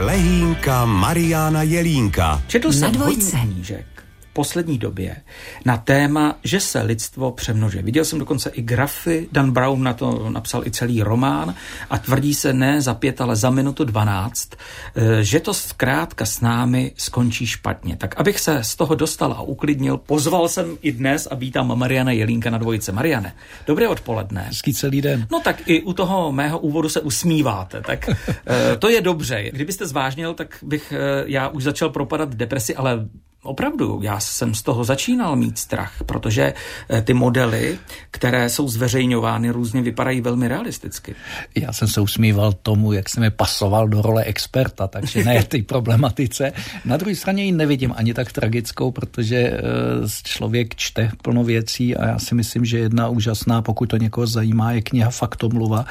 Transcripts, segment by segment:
Lehínka Mariana Jelínka. Četl jsem hodně knížek poslední době na téma, že se lidstvo přemnožuje. Viděl jsem dokonce i grafy, Dan Brown na to napsal i celý román a tvrdí se ne za pět, ale za minutu dvanáct, eh, že to zkrátka s námi skončí špatně. Tak abych se z toho dostal a uklidnil, pozval jsem i dnes a vítám Mariana Jelínka na dvojice. Mariane, dobré odpoledne. Hezký celý den. No tak i u toho mého úvodu se usmíváte, tak eh, to je dobře. Kdybyste zvážnil, tak bych eh, já už začal propadat depresi, ale Opravdu, já jsem z toho začínal mít strach, protože eh, ty modely, které jsou zveřejňovány, různě vypadají velmi realisticky. Já jsem se usmíval tomu, jak jsem je pasoval do role experta, takže ne ty problematice. Na druhé straně ji nevidím ani tak tragickou, protože eh, člověk čte plno věcí a já si myslím, že jedna úžasná, pokud to někoho zajímá, je kniha Faktomluva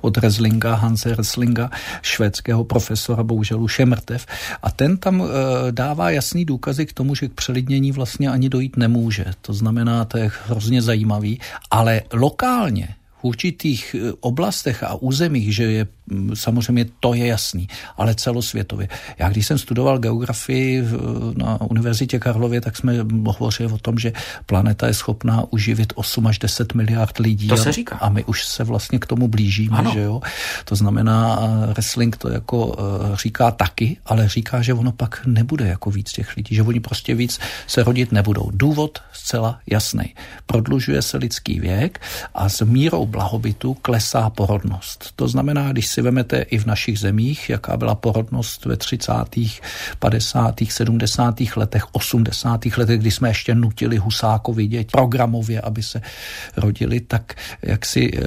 od Reslinga, Hanse Reslinga, švédského profesora, bohužel už je mrtev. A ten tam eh, dává jasný důkazy k tomu, že k přelidnění vlastně ani dojít nemůže. To znamená, to je hrozně zajímavý, ale lokálně v určitých eh, oblastech a územích, že je samozřejmě to je jasný, ale celosvětově. Já když jsem studoval geografii na Univerzitě Karlově, tak jsme hovořili o tom, že planeta je schopná uživit 8 až 10 miliard lidí. To se říká. A my už se vlastně k tomu blížíme, ano. že jo. To znamená, wrestling to jako eh, říká taky, ale říká, že ono pak nebude jako víc těch lidí, že oni prostě víc se rodit nebudou. Důvod zcela jasný. Prodlužuje se lidský věk a s mírou blahobytu klesá porodnost. To znamená, když si vemete i v našich zemích, jaká byla porodnost ve 30., 50., 70. letech, 80. letech, kdy jsme ještě nutili Husákovi děti programově, aby se rodili, tak jak si e,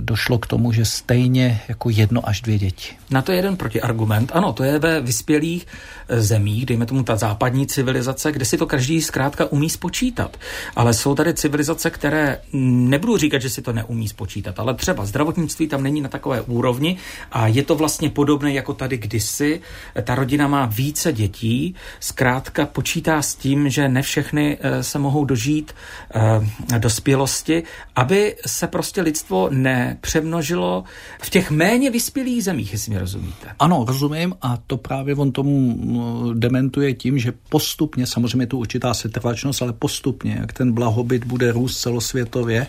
došlo k tomu, že stejně jako jedno až dvě děti. Na to je jeden protiargument. Ano, to je ve vyspělých eh, zemích, dejme tomu ta západní civilizace, kde si to každý zkrátka umí spočítat. Ale jsou tady civilizace, které nebudu říkat, že si to neumí spočítat. Ale třeba zdravotnictví tam není na takové úrovni a je to vlastně podobné jako tady kdysi. Ta rodina má více dětí, zkrátka počítá s tím, že ne všechny eh, se mohou dožít eh, dospělosti, aby se prostě lidstvo nepřemnožilo v těch méně vyspělých zemích, jestli mi rozumíte. Ano, rozumím a to právě on tomu mm, dementuje tím, že postupně, samozřejmě tu určitá setrvačnost, ale postupně, jak ten blahobyt bude růst celosvětově,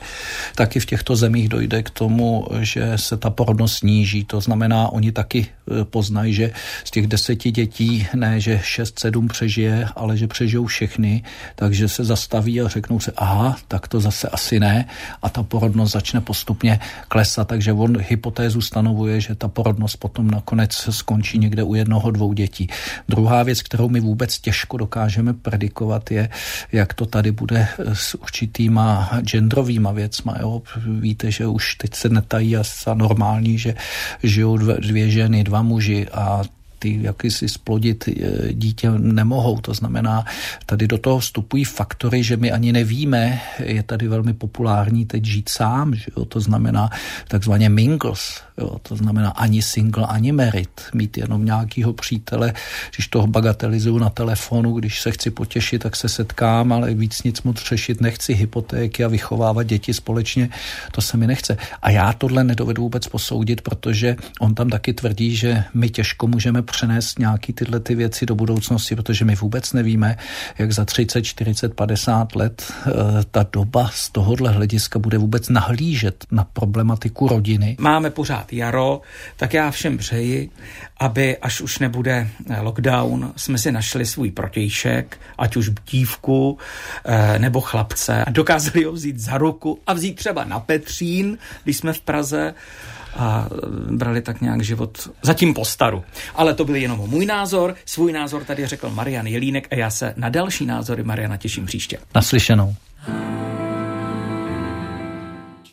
tak i v těchto zemích zemích dojde k tomu, že se ta porodnost sníží. To znamená, oni taky e, poznají, že z těch deseti dětí ne, že šest, sedm přežije, ale že přežijou všechny, takže se zastaví a řeknou se, aha, tak to zase asi ne a ta porodnost začne postupně klesat, takže on hypotézu stanovuje, že ta porodnost potom nakonec skončí někde u jednoho, dvou dětí. Druhá věc, kterou my vůbec těžko dokážeme predikovat, je, jak to tady bude s určitýma genderovýma věcma. Jo? Víte, že už teď se netají a normální, že žijou dvě ženy, dva muži a ty jakýsi splodit eh, dítě nemohou. To znamená, tady do toho vstupují faktory, že my ani nevíme, je tady velmi populární teď žít sám, že jo? to znamená takzvaně mingles, jo? to znamená ani single, ani merit, mít jenom nějakýho přítele, když toho bagatelizuju na telefonu, když se chci potěšit, tak se setkám, ale víc nic moc řešit nechci, hypotéky a vychovávat děti společně, to se mi nechce. A já tohle nedovedu vůbec posoudit, protože on tam taky tvrdí, že my těžko můžeme přenést nějaký tyhle ty věci do budoucnosti, protože my vůbec nevíme, jak za 30, 40, 50 let eh, ta doba z tohohle hlediska bude vůbec nahlížet na problematiku rodiny. Máme pořád jaro, tak já všem přeji, aby až už nebude eh, lockdown, jsme si našli svůj protějšek, ať už dívku eh, nebo chlapce a dokázali ho vzít za ruku a vzít třeba na Petřín, když jsme v Praze a brali tak nějak život zatím po staru. Ale to byl jenom můj názor. Svůj názor tady řekl Marian Jelínek a já se na další názory Mariana těším příště. Naslyšenou.